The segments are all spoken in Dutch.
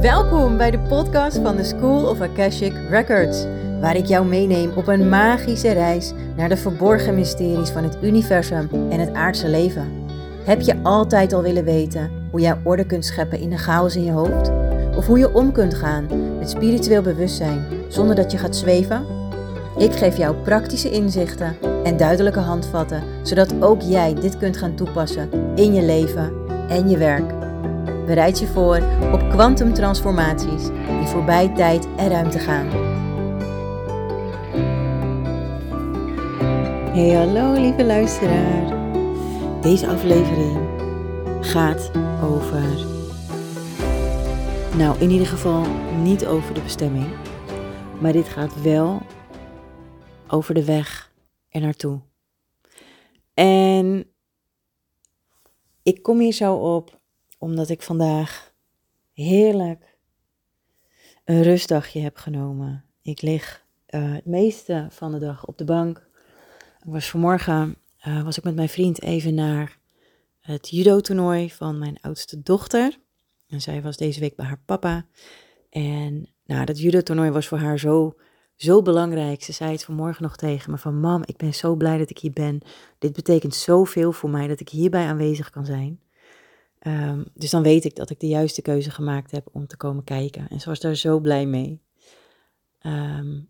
Welkom bij de podcast van de School of Akashic Records, waar ik jou meeneem op een magische reis naar de verborgen mysteries van het universum en het aardse leven. Heb je altijd al willen weten hoe jij orde kunt scheppen in de chaos in je hoofd? Of hoe je om kunt gaan met spiritueel bewustzijn zonder dat je gaat zweven? Ik geef jou praktische inzichten en duidelijke handvatten, zodat ook jij dit kunt gaan toepassen in je leven en je werk. Bereid je voor op kwantumtransformaties die voorbij tijd en ruimte gaan. Hey hallo lieve luisteraar. Deze aflevering gaat over, nou in ieder geval niet over de bestemming, maar dit gaat wel over de weg er naartoe. En ik kom hier zo op omdat ik vandaag heerlijk een rustdagje heb genomen. Ik lig uh, het meeste van de dag op de bank. Ik was vanmorgen uh, was ik met mijn vriend even naar het judo-toernooi van mijn oudste dochter. En zij was deze week bij haar papa. En nou, dat judo-toernooi was voor haar zo, zo belangrijk. Ze zei het vanmorgen nog tegen me van... Mam, ik ben zo blij dat ik hier ben. Dit betekent zoveel voor mij dat ik hierbij aanwezig kan zijn. Um, dus dan weet ik dat ik de juiste keuze gemaakt heb om te komen kijken. En ze was daar zo blij mee. Um,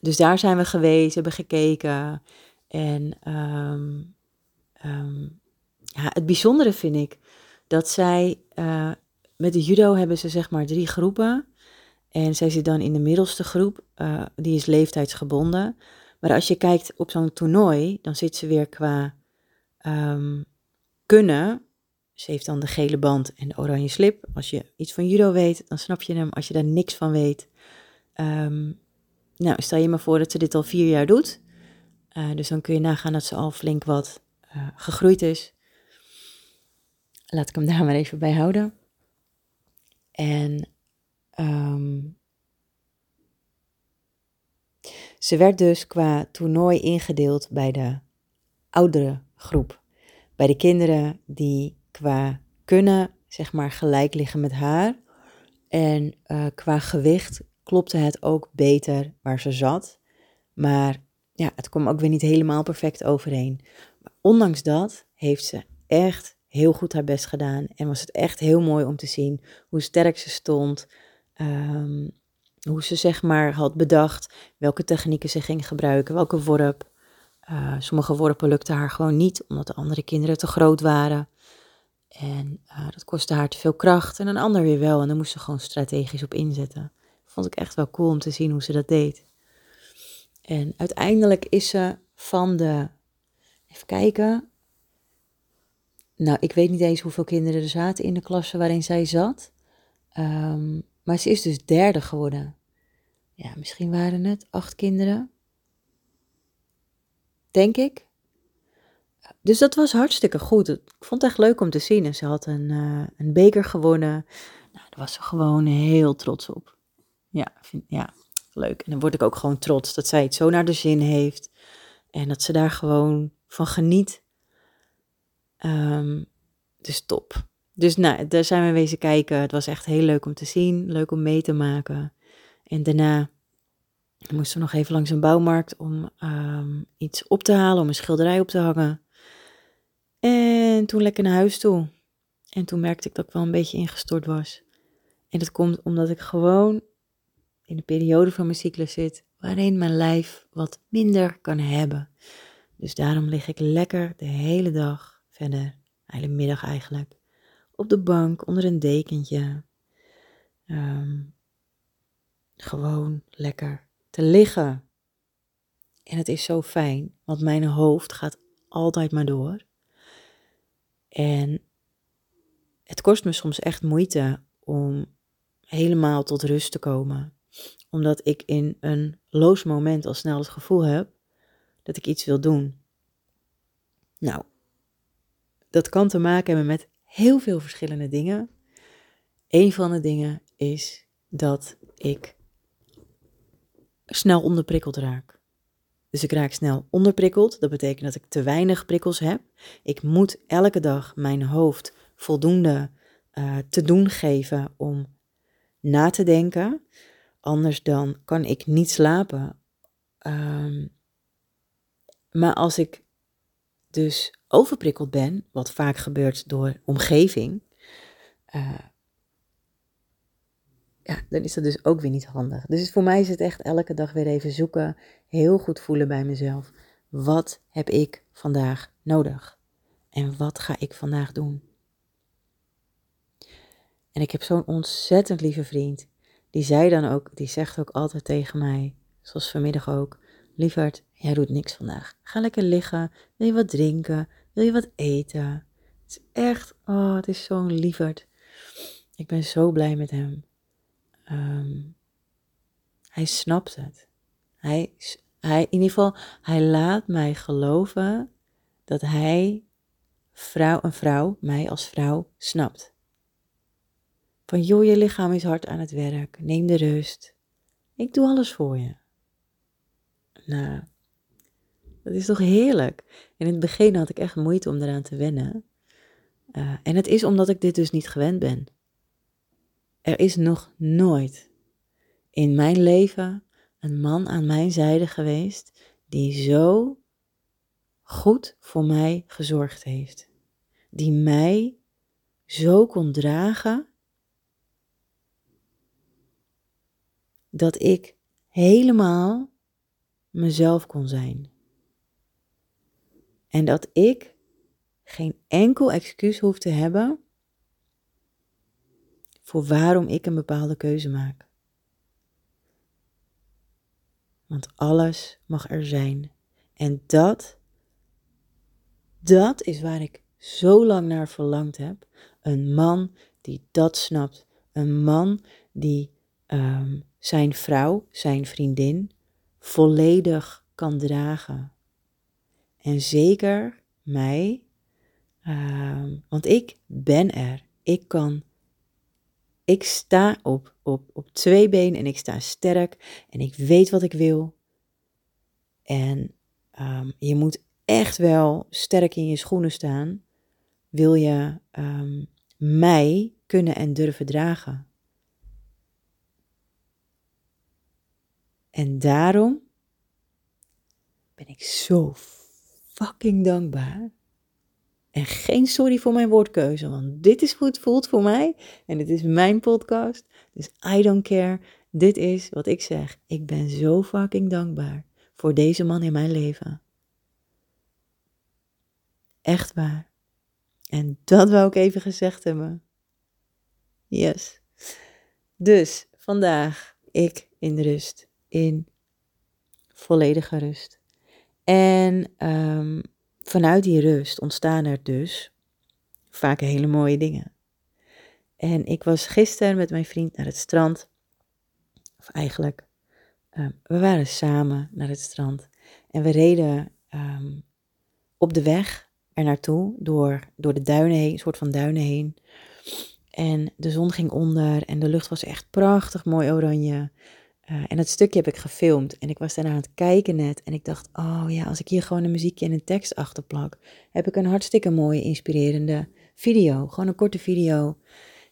dus daar zijn we geweest, hebben gekeken. En um, ja, het bijzondere vind ik dat zij uh, met de judo hebben ze zeg maar drie groepen. En zij zit dan in de middelste groep, uh, die is leeftijdsgebonden. Maar als je kijkt op zo'n toernooi, dan zit ze weer qua kunnen ze heeft dan de gele band en de oranje slip. Als je iets van judo weet, dan snap je hem. Als je daar niks van weet, um, nou, stel je me voor dat ze dit al vier jaar doet. Uh, dus dan kun je nagaan dat ze al flink wat uh, gegroeid is. Laat ik hem daar maar even bij houden. En um, ze werd dus qua toernooi ingedeeld bij de oudere groep. Bij de kinderen die qua kunnen, zeg maar, gelijk liggen met haar. En uh, qua gewicht klopte het ook beter waar ze zat. Maar ja, het kwam ook weer niet helemaal perfect overeen. Ondanks dat heeft ze echt heel goed haar best gedaan. En was het echt heel mooi om te zien hoe sterk ze stond. Um, hoe ze zeg maar had bedacht welke technieken ze ging gebruiken, welke worp. Uh, sommige worpen lukten haar gewoon niet, omdat de andere kinderen te groot waren. En uh, dat kostte haar te veel kracht en een ander weer wel. En daar moest ze gewoon strategisch op inzetten. Vond ik echt wel cool om te zien hoe ze dat deed. En uiteindelijk is ze van de. Even kijken. Nou, ik weet niet eens hoeveel kinderen er zaten in de klasse waarin zij zat. Um, maar ze is dus derde geworden. Ja, misschien waren het acht kinderen. Denk ik. Dus dat was hartstikke goed. Ik vond het echt leuk om te zien. En ze had een, uh, een beker gewonnen. Nou, daar was ze gewoon heel trots op. Ja, vind, ja, leuk. En dan word ik ook gewoon trots dat zij het zo naar de zin heeft. En dat ze daar gewoon van geniet. Um, dus top. Dus nou, daar zijn we wezen kijken. Het was echt heel leuk om te zien. Leuk om mee te maken. En daarna moesten we nog even langs een bouwmarkt om um, iets op te halen. Om een schilderij op te hangen. En toen lekker naar huis toe. En toen merkte ik dat ik wel een beetje ingestort was. En dat komt omdat ik gewoon in een periode van mijn cyclus zit waarin mijn lijf wat minder kan hebben. Dus daarom lig ik lekker de hele dag verder, de hele middag eigenlijk, op de bank onder een dekentje. Um, gewoon lekker te liggen. En het is zo fijn, want mijn hoofd gaat altijd maar door. En het kost me soms echt moeite om helemaal tot rust te komen. Omdat ik in een loos moment al snel het gevoel heb dat ik iets wil doen. Nou, dat kan te maken hebben met heel veel verschillende dingen. Een van de dingen is dat ik snel onderprikkeld raak. Dus ik raak snel onderprikkeld. Dat betekent dat ik te weinig prikkels heb. Ik moet elke dag mijn hoofd voldoende uh, te doen geven om na te denken. Anders dan kan ik niet slapen. Um, maar als ik dus overprikkeld ben, wat vaak gebeurt door omgeving, uh, dan is dat dus ook weer niet handig. Dus voor mij is het echt elke dag weer even zoeken, heel goed voelen bij mezelf. Wat heb ik vandaag nodig? En wat ga ik vandaag doen? En ik heb zo'n ontzettend lieve vriend. Die zei dan ook, die zegt ook altijd tegen mij, zoals vanmiddag ook, lieverd, jij doet niks vandaag. Ga lekker liggen. Wil je wat drinken? Wil je wat eten? Het is echt, oh, het is zo'n lieverd. Ik ben zo blij met hem. Ehm, hij snapt het. Hij, hij, in ieder geval, hij laat mij geloven dat hij, vrouw, een vrouw, mij als vrouw snapt. Van joh, je lichaam is hard aan het werk. Neem de rust. Ik doe alles voor je. Nou, dat is toch heerlijk. in het begin had ik echt moeite om eraan te wennen. Uh, en het is omdat ik dit dus niet gewend ben. Er is nog nooit in mijn leven een man aan mijn zijde geweest die zo goed voor mij gezorgd heeft. Die mij zo kon dragen dat ik helemaal mezelf kon zijn. En dat ik geen enkel excuus hoef te hebben voor waarom ik een bepaalde keuze maak. Want alles mag er zijn. En dat, dat is waar ik zo lang naar verlangd heb. Een man die dat snapt. Een man die um, zijn vrouw, zijn vriendin, volledig kan dragen. En zeker mij, uh, want ik ben er. Ik kan, ik sta op, op, op twee benen en ik sta sterk en ik weet wat ik wil. En um, je moet echt wel sterk in je schoenen staan, wil je um, mij kunnen en durven dragen. En daarom ben ik zo fucking dankbaar. En geen sorry voor mijn woordkeuze, want dit is hoe het voelt voor mij. En dit is mijn podcast. Dus I don't care. Dit is wat ik zeg. Ik ben zo fucking dankbaar voor deze man in mijn leven. Echt waar. En dat wou ik even gezegd hebben. Yes. Dus vandaag ik in rust in volledige rust. En um, vanuit die rust ontstaan er dus vaak hele mooie dingen. En ik was gisteren met mijn vriend naar het strand. Of eigenlijk, um, we waren samen naar het strand. En we reden um, op de weg er naartoe, door, door de duinen heen, een soort van duinen heen. En de zon ging onder en de lucht was echt prachtig mooi oranje. Uh, en dat stukje heb ik gefilmd en ik was daarna aan het kijken net en ik dacht, oh ja, als ik hier gewoon een muziekje en een tekst achter plak, heb ik een hartstikke mooie, inspirerende video. Gewoon een korte video.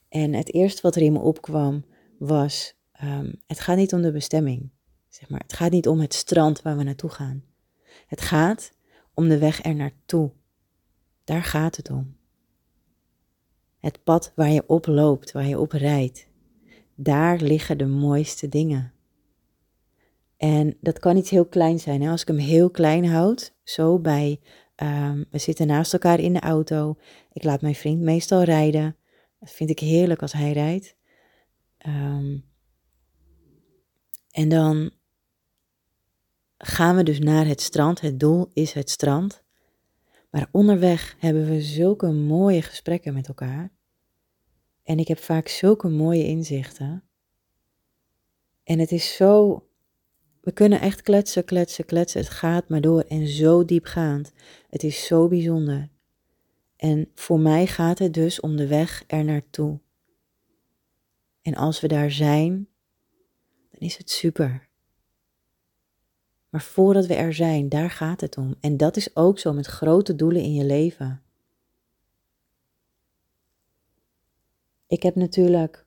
En het eerste wat er in me opkwam was, um, het gaat niet om de bestemming. Zeg maar. Het gaat niet om het strand waar we naartoe gaan. Het gaat om de weg er naartoe. Daar gaat het om. Het pad waar je op loopt, waar je op rijdt. Daar liggen de mooiste dingen. En dat kan iets heel klein zijn. Hè? Als ik hem heel klein houd, zo bij, um, we zitten naast elkaar in de auto. Ik laat mijn vriend meestal rijden. Dat vind ik heerlijk als hij rijdt. Um, en dan gaan we dus naar het strand. Het doel is het strand. Maar onderweg hebben we zulke mooie gesprekken met elkaar. En ik heb vaak zulke mooie inzichten. En het is zo we kunnen echt kletsen, kletsen, kletsen. Het gaat maar door en zo diepgaand. Het is zo bijzonder. En voor mij gaat het dus om de weg er naartoe. En als we daar zijn, dan is het super. Maar voordat we er zijn, daar gaat het om. En dat is ook zo met grote doelen in je leven. ik heb natuurlijk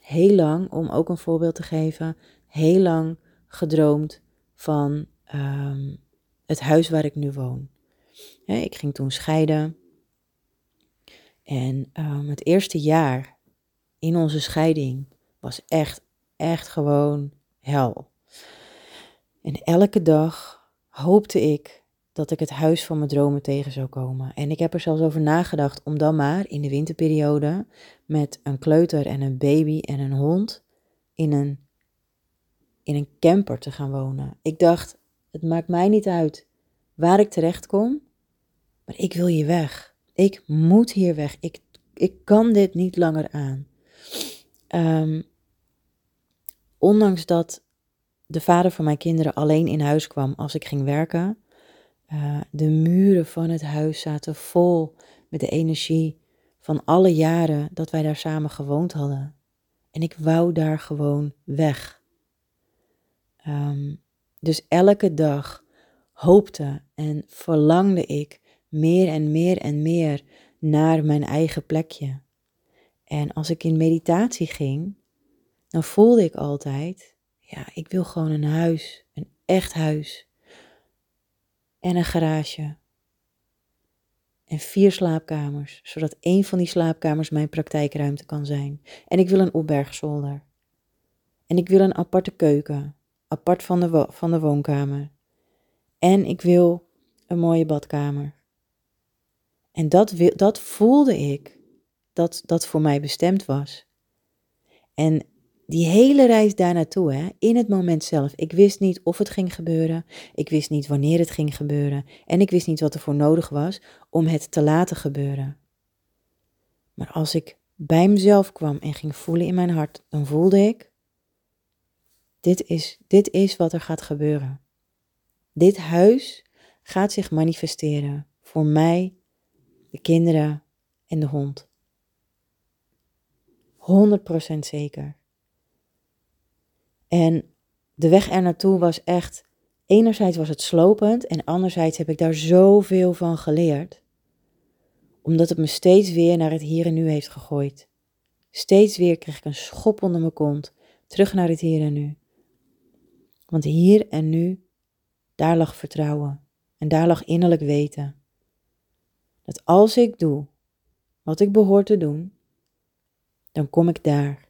heel lang, om ook een voorbeeld te geven, heel lang gedroomd van ehm, het huis waar ik nu woon. ik ging toen scheiden. En um, het eerste jaar in onze scheiding was echt, echt gewoon hel. En elke dag hoopte ik dat ik het huis van mijn dromen tegen zou komen. En ik heb er zelfs over nagedacht om dan maar in de winterperiode met een kleuter en een baby en een hond in een, in een camper te gaan wonen. Ik dacht, het maakt mij niet uit waar ik terecht kom, maar ik wil hier weg. Ik moet hier weg. Ik, ik kan dit niet langer aan. Um, ondanks dat de vader van mijn kinderen alleen in huis kwam als ik ging werken, uh, de muren van het huis zaten vol met de energie van alle jaren dat wij daar samen gewoond hadden. En ik wou daar gewoon weg. Um, dus elke dag hoopte en verlangde ik meer en meer en meer naar mijn eigen plekje. En als ik in meditatie ging, dan voelde ik altijd, ja, ik wil gewoon een huis, een echt huis. En een garage. En vier slaapkamers, zodat één van die slaapkamers mijn praktijkruimte kan zijn. En ik wil een opbergzolder. En ik wil een aparte keuken, apart van de, van de woonkamer. En ik wil een mooie badkamer. En dat, dat voelde ik dat dat voor mij bestemd was. En die hele reis daar naartoe, hè, in het moment zelf, ik wist niet of het ging gebeuren, ik wist niet wanneer het ging gebeuren en ik wist niet wat er voor nodig was om het te laten gebeuren. Maar als ik bij mezelf kwam en ging voelen in mijn hart, dan voelde ik, dit is, dit is wat er gaat gebeuren. Dit huis gaat zich manifesteren voor mij, de kinderen en de hond. 100% zeker. En de weg er naartoe was echt, enerzijds was het slopend en anderzijds heb ik daar zoveel van geleerd. Omdat het me steeds weer naar het hier en nu heeft gegooid. Steeds weer kreeg ik een schop onder mijn kont, terug naar het hier en nu. Want hier en nu, daar lag vertrouwen en daar lag innerlijk weten. Dat als ik doe wat ik behoor te doen, dan kom ik daar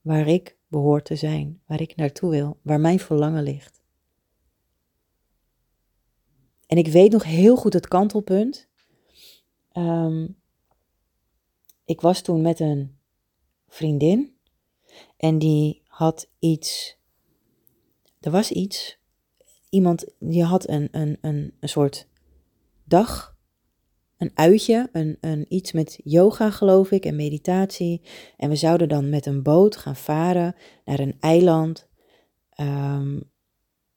waar ik behoort te zijn, waar ik naartoe wil, waar mijn verlangen ligt. En ik weet nog heel goed het kantelpunt. Um, ik was toen met een vriendin en die had iets. Er was iets. Iemand die had een, een, een, een soort dag een uitje, een, een, iets met yoga geloof ik en meditatie. En we zouden dan met een boot gaan varen naar een eiland. Ehm,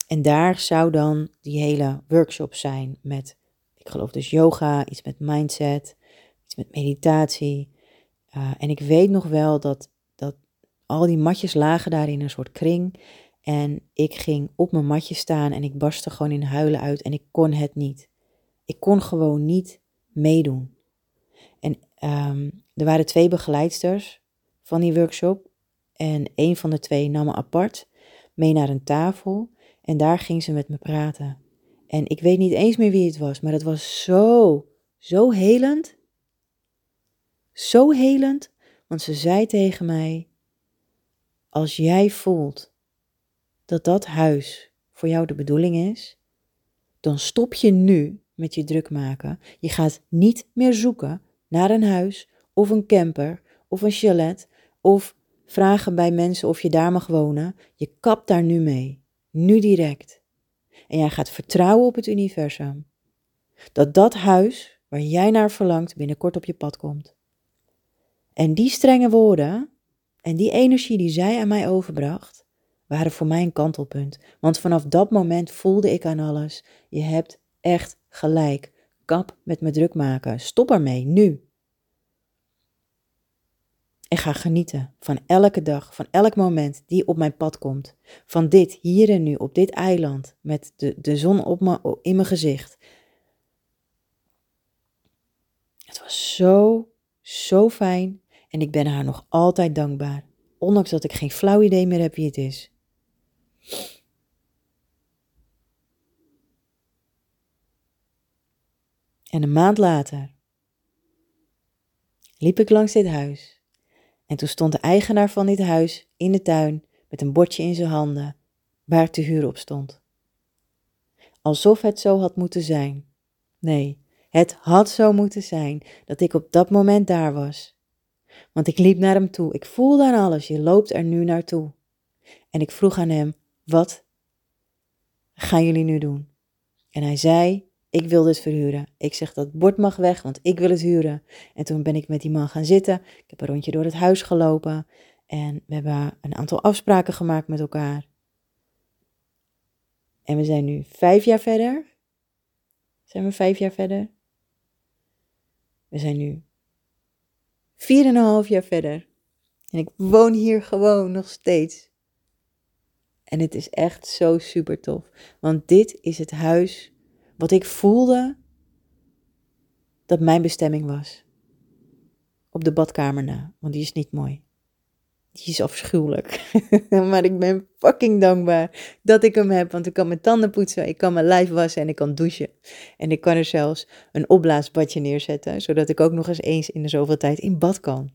en daar zou dan die hele workshop zijn met, ik geloof dus yoga, iets met mindset, iets met meditatie. Uh, en ik weet nog wel dat, dat al die matjes lagen daar in een soort kring. En ik ging op mijn matje staan en ik barstte gewoon in huilen uit en ik kon het niet. Ik kon gewoon niet meedoen. En ehm, er waren twee begeleidsters van die workshop. En een van de twee nam me apart mee naar een tafel. En daar ging ze met me praten. En ik weet niet eens meer wie het was, maar het was zo, zo helend. Zo helend, want ze zei tegen mij: Als jij voelt dat dat huis voor jou de bedoeling is, dan stop je nu met je druk maken. Je gaat niet meer zoeken naar een huis of een camper of een chalet of vragen bij mensen of je daar mag wonen. Je kapt daar nu mee. Nu direct. En jij gaat vertrouwen op het universum. Dat dat huis waar jij naar verlangt binnenkort op je pad komt. En die strenge woorden en die energie die zij aan mij overbracht, waren voor mij een kantelpunt. Want vanaf dat moment voelde ik aan alles: je hebt echt gelijk. Kap met me druk maken. Stop ermee, nu. En ga genieten van elke dag, van elk moment die op mijn pad komt. Van dit, hier en nu, op dit eiland, met de, de zon op me, in mijn gezicht. Het was zo, zo fijn. En ik ben haar nog altijd dankbaar, ondanks dat ik geen flauw idee meer heb wie het is. En een maand later liep ik langs dit huis. En toen stond de eigenaar van dit huis in de tuin met een bordje in zijn handen waar te huur op stond. Alsof het zo had moeten zijn. Nee, het had zo moeten zijn dat ik op dat moment daar was. Want ik liep naar hem toe. Ik voelde aan alles, je loopt er nu naartoe. En ik vroeg aan hem, wat gaan jullie nu doen? En hij zei, ik wil dit verhuren. Ik zeg, dat bord mag weg, want ik wil het huren. En toen ben ik met die man gaan zitten. Ik heb een rondje door het huis gelopen. En we hebben een aantal afspraken gemaakt met elkaar. En we zijn nu vijf jaar verder. Zijn we vijf jaar verder? We zijn nu vier en een half jaar verder. En ik woon hier gewoon nog steeds. En het is echt zo super tof. Want dit is het huis wat ik voelde dat mijn bestemming was. Op de badkamer na, want die is niet mooi. Die is afschuwelijk. maar ik ben fucking dankbaar dat ik hem heb. Want ik kan mijn tanden poetsen, ik kan mijn lijf wassen en ik kan douchen. En ik kan er zelfs een opblaasbadje neerzetten. Zodat ik ook nog eens eens in de zoveel tijd in bad kan.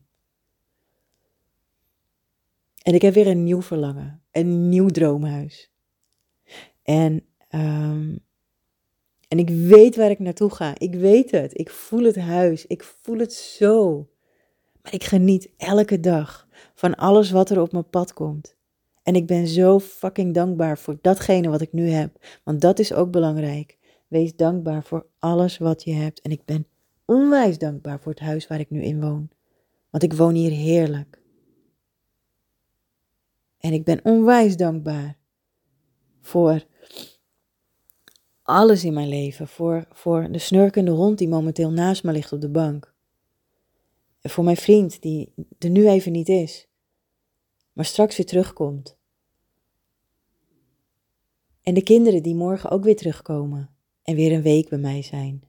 En ik heb weer een nieuw verlangen. Een nieuw droomhuis. En, um, en ik weet waar ik naartoe ga. Ik weet het. Ik voel het huis. Ik voel het zo. Maar ik geniet elke dag van alles wat er op mijn pad komt. En ik ben zo fucking dankbaar voor datgene wat ik nu heb. Want dat is ook belangrijk. Wees dankbaar voor alles wat je hebt. En ik ben onwijs dankbaar voor het huis waar ik nu in woon. Want ik woon hier heerlijk. En ik ben onwijs dankbaar voor alles in mijn leven. Voor, voor de snurkende hond die momenteel naast me ligt op de bank. En voor mijn vriend die er nu even niet is maar straks weer terugkomt. En de kinderen die morgen ook weer terugkomen en weer een week bij mij zijn.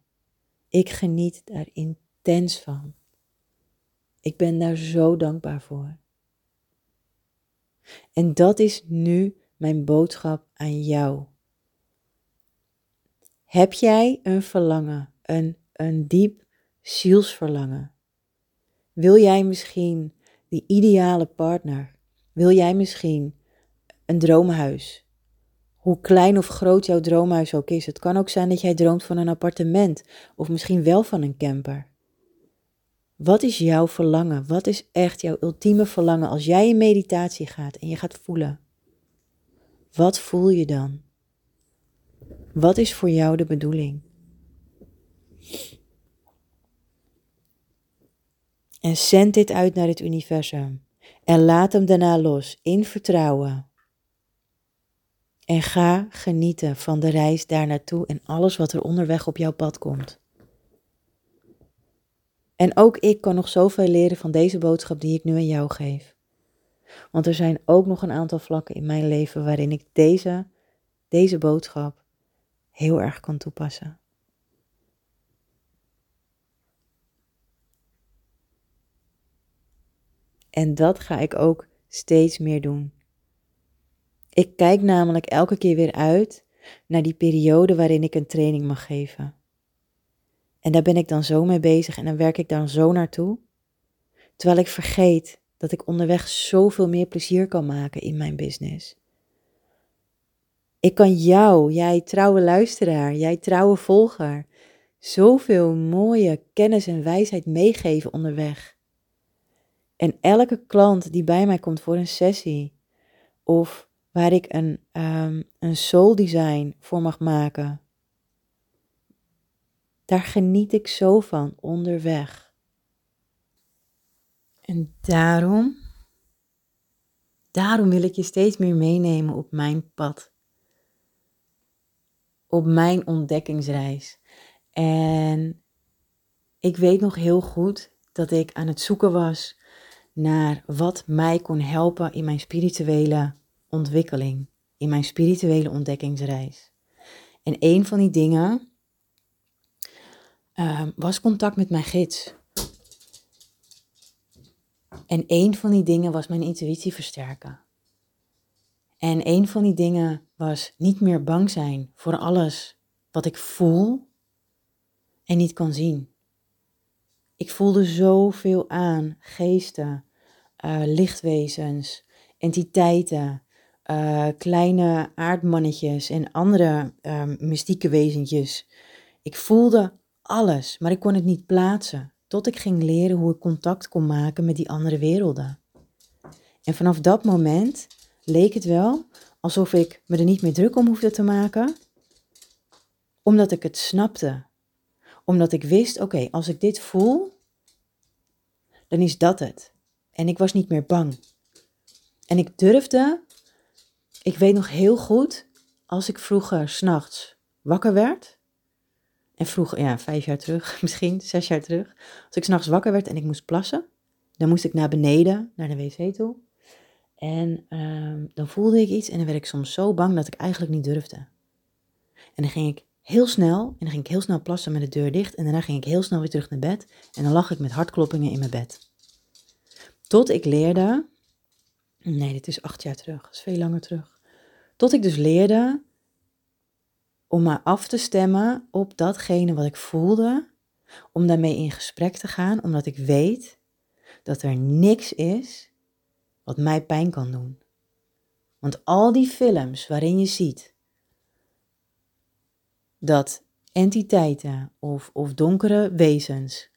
Ik geniet daar intens van. Ik ben daar zo dankbaar voor. En dat is nu mijn boodschap aan jou. Heb jij een verlangen, een, een diep zielsverlangen? Wil jij misschien die ideale partner? Wil jij misschien een droomhuis? Hoe klein of groot jouw droomhuis ook is. Het kan ook zijn dat jij droomt van een appartement of misschien wel van een camper. Wat is jouw verlangen? Wat is echt jouw ultieme verlangen als jij in meditatie gaat en je gaat voelen? Wat voel je dan? Wat is voor jou de bedoeling? En zend dit uit naar het universum. En laat hem daarna los in vertrouwen. En ga genieten van de reis daar naartoe en alles wat er onderweg op jouw pad komt. En ook ik kan nog zoveel leren van deze boodschap die ik nu aan jou geef. Want er zijn ook nog een aantal vlakken in mijn leven waarin ik deze, deze boodschap heel erg kan toepassen. En dat ga ik ook steeds meer doen. Ik kijk namelijk elke keer weer uit naar die periode waarin ik een training mag geven. En daar ben ik dan zo mee bezig en dan werk ik dan zo naartoe. Terwijl ik vergeet dat ik onderweg zoveel meer plezier kan maken in mijn business. Ik kan jou, jij trouwe luisteraar, jij trouwe volger, zoveel mooie kennis en wijsheid meegeven onderweg. En elke klant die bij mij komt voor een sessie, of waar ik een, um, een soul design voor mag maken, daar geniet ik zo van onderweg. En daarom, daarom wil ik je steeds meer meenemen op mijn pad. Op mijn ontdekkingsreis. En ik weet nog heel goed dat ik aan het zoeken was naar wat mij kon helpen in mijn spirituele ontwikkeling, in mijn spirituele ontdekkingsreis. En een van die dingen uh, was contact met mijn gids. En een van die dingen was mijn intuïtie versterken. En een van die dingen was niet meer bang zijn voor alles wat ik voel en niet kan zien. Ik voelde zoveel aan geesten, uh, lichtwezens, entiteiten, uh, kleine aardmannetjes en andere uh, mystieke wezentjes. Ik voelde alles, maar ik kon het niet plaatsen. Tot ik ging leren hoe ik contact kon maken met die andere werelden. En vanaf dat moment leek het wel alsof ik me er niet meer druk om hoefde te maken, omdat ik het snapte. Omdat ik wist, oké, als ik dit voel, dan is dat het. En ik was niet meer bang. En ik durfde, ik weet nog heel goed, als ik vroeger s'nachts wakker werd, en vroeger, ja, vijf jaar terug, misschien zes jaar terug, als ik s'nachts wakker werd en ik moest plassen, dan moest ik naar beneden, naar de wc toe. En um, dan voelde ik iets en dan werd ik soms zo bang dat ik eigenlijk niet durfde. En dan ging ik heel snel, en dan ging ik heel snel plassen met de deur dicht. En daarna ging ik heel snel weer terug naar bed. En dan lag ik met hartkloppingen in mijn bed. Tot ik leerde, nee, dit is acht jaar terug, dat is veel langer terug. Tot ik dus leerde om maar af te stemmen op datgene wat ik voelde, om daarmee in gesprek te gaan, omdat ik weet dat er niks is wat mij pijn kan doen. Want al die films waarin je ziet dat entiteiten of, of donkere wezens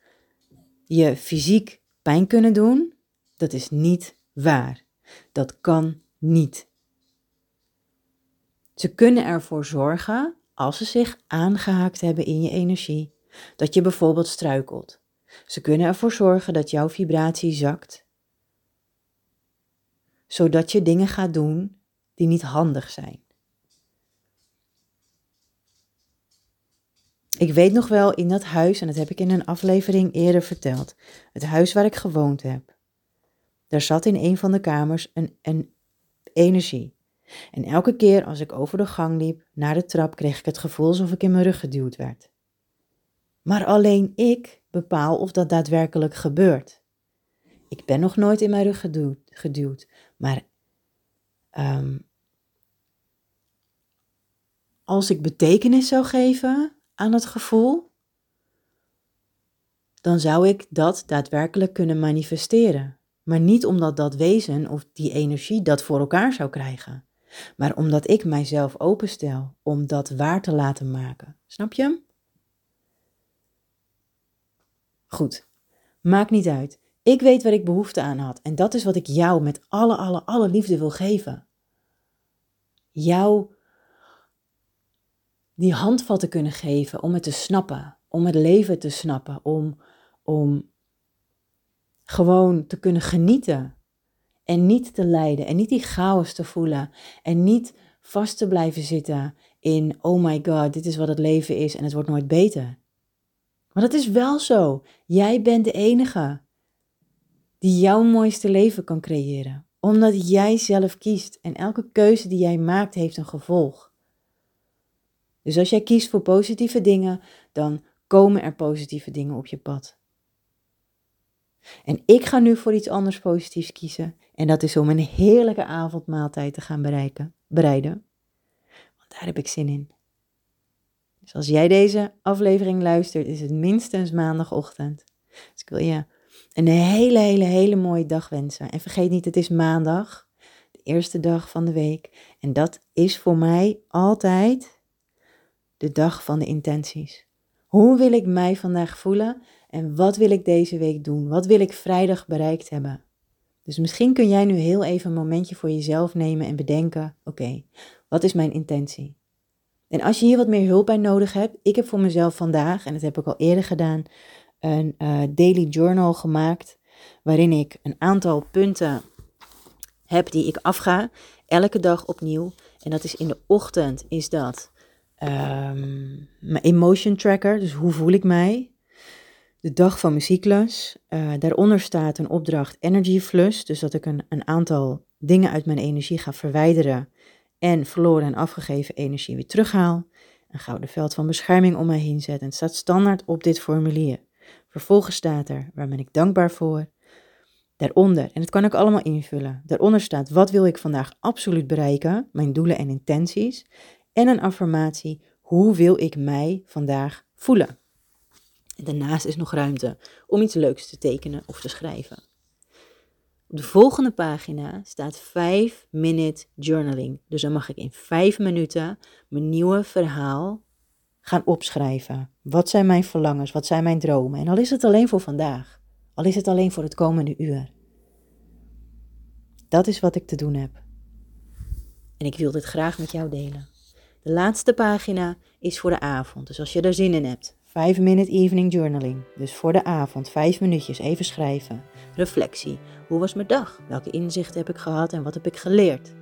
je fysiek pijn kunnen doen, dat is niet waar. Dat kan niet. Ze kunnen ervoor zorgen, als ze zich aangehaakt hebben in je energie, dat je bijvoorbeeld struikelt. Ze kunnen ervoor zorgen dat jouw vibratie zakt, zodat je dingen gaat doen die niet handig zijn. Ik weet nog wel in dat huis, en dat heb ik in een aflevering eerder verteld, het huis waar ik gewoond heb. Daar zat in een van de kamers een, een energie. En elke keer als ik over de gang liep naar de trap, kreeg ik het gevoel alsof ik in mijn rug geduwd werd. Maar alleen ik bepaal of dat daadwerkelijk gebeurt. Ik ben nog nooit in mijn rug geduwd, geduwd maar um, als ik betekenis zou geven aan het gevoel, dan zou ik dat daadwerkelijk kunnen manifesteren. Maar niet omdat dat wezen of die energie dat voor elkaar zou krijgen, maar omdat ik mijzelf openstel om dat waar te laten maken. Snap je? Goed, maakt niet uit. Ik weet waar ik behoefte aan had en dat is wat ik jou met alle, alle, alle liefde wil geven. Jou die handvatten kunnen geven om het te snappen, om het leven te snappen, om, om gewoon te kunnen genieten en niet te lijden en niet die chaos te voelen en niet vast te blijven zitten in, oh my god, dit is wat het leven is en het wordt nooit beter. Maar dat is wel zo. Jij bent de enige die jouw mooiste leven kan creëren. Omdat jij zelf kiest en elke keuze die jij maakt heeft een gevolg. Dus als jij kiest voor positieve dingen, dan komen er positieve dingen op je pad. En ik ga nu voor iets anders positiefs kiezen. En dat is om een heerlijke avondmaaltijd te gaan bereiden. Want daar heb ik zin in. Dus als jij deze aflevering luistert, is het minstens maandagochtend. Dus ik wil je een hele, hele, hele mooie dag wensen. En vergeet niet, het is maandag, de eerste dag van de week. En dat is voor mij altijd de dag van de intenties. Hoe wil ik mij vandaag voelen en wat wil ik deze week doen? Wat wil ik vrijdag bereikt hebben? Dus misschien kun jij nu heel even een momentje voor jezelf nemen en bedenken: oké, wat is mijn intentie? En als je hier wat meer hulp bij nodig hebt, ik heb voor mezelf vandaag, en dat heb ik al eerder gedaan, een uh, daily journal gemaakt. Waarin ik een aantal punten heb die ik afga. Elke dag opnieuw. En dat is in de ochtend is dat um, mijn emotion tracker. Dus hoe voel ik mij? De dag van cyclus. Uh, daaronder staat een opdracht energy flush. Dus dat ik een, een aantal dingen uit mijn energie ga verwijderen. En verloren en afgegeven energie weer terughaal. Een gouden veld van bescherming om mij heen zet. En het staat standaard op dit formulier. Vervolgens staat er, waar ben ik dankbaar voor? Daaronder, en het kan ik allemaal invullen. Daaronder staat: wat wil ik vandaag absoluut bereiken? Mijn doelen en intenties. En een affirmatie: hoe wil ik mij vandaag voelen? En daarnaast is nog ruimte om iets leuks te tekenen of te schrijven. Op de volgende pagina staat 5 minute journaling. Dus dan mag ik in 5 minuten mijn nieuwe verhaal gaan opschrijven. Wat zijn mijn verlangens? Wat zijn mijn dromen? En al is het alleen voor vandaag. Al is het alleen voor het komende uur. Dat is wat ik te doen heb. En ik wil dit graag met jou delen. De laatste pagina is voor de avond. Dus als je er zin in hebt, 5 minute evening journaling. Dus voor de avond, 5 minuutjes even schrijven. Reflectie. Hoe was mijn dag? Welke inzichten heb ik gehad en wat heb ik geleerd?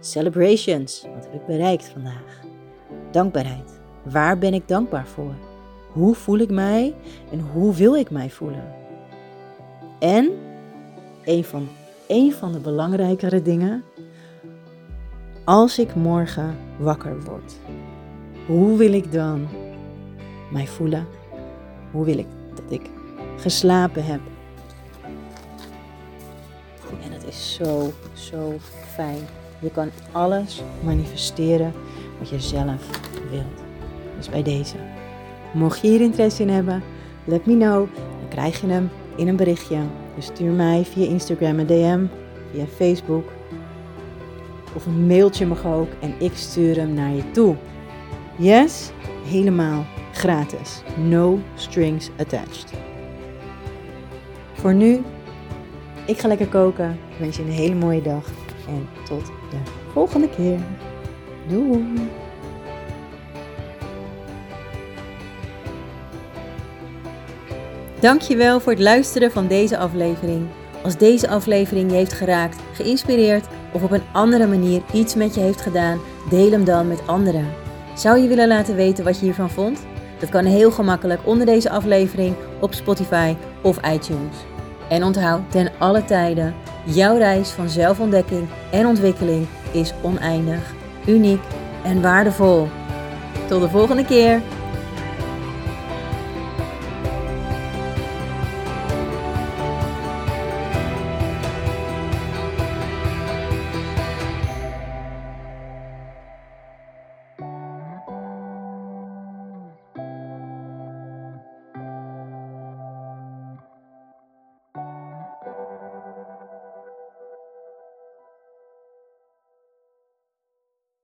Celebrations. Wat heb ik bereikt vandaag? Dankbaarheid. Waar ben ik dankbaar voor? Hoe voel ik mij en hoe wil ik mij voelen? En een van, een van de belangrijkere dingen, als ik morgen wakker word, hoe wil ik dan mij voelen? Hoe wil ik dat ik geslapen heb? En het is zo, zo fijn. Je kan alles manifesteren wat je zelf wilt. Dus bij deze. Mocht je hier interesse in hebben, let me know. Dan krijg je hem in een berichtje. Dus stuur mij via Instagram een DM, via Facebook. Of een mailtje mag ook en ik stuur hem naar je toe. Yes, helemaal gratis. No strings attached. Voor nu, ik ga lekker koken. Ik wens je een hele mooie dag en tot de volgende keer. Doei! Dankjewel voor het luisteren van deze aflevering. Als deze aflevering je heeft geraakt, geïnspireerd of op een andere manier iets met je heeft gedaan, deel hem dan met anderen. Zou je willen laten weten wat je hiervan vond? Dat kan heel gemakkelijk onder deze aflevering op Spotify of iTunes. En onthoud ten alle tijden, jouw reis van zelfontdekking en ontwikkeling is oneindig, uniek en waardevol. Tot de volgende keer!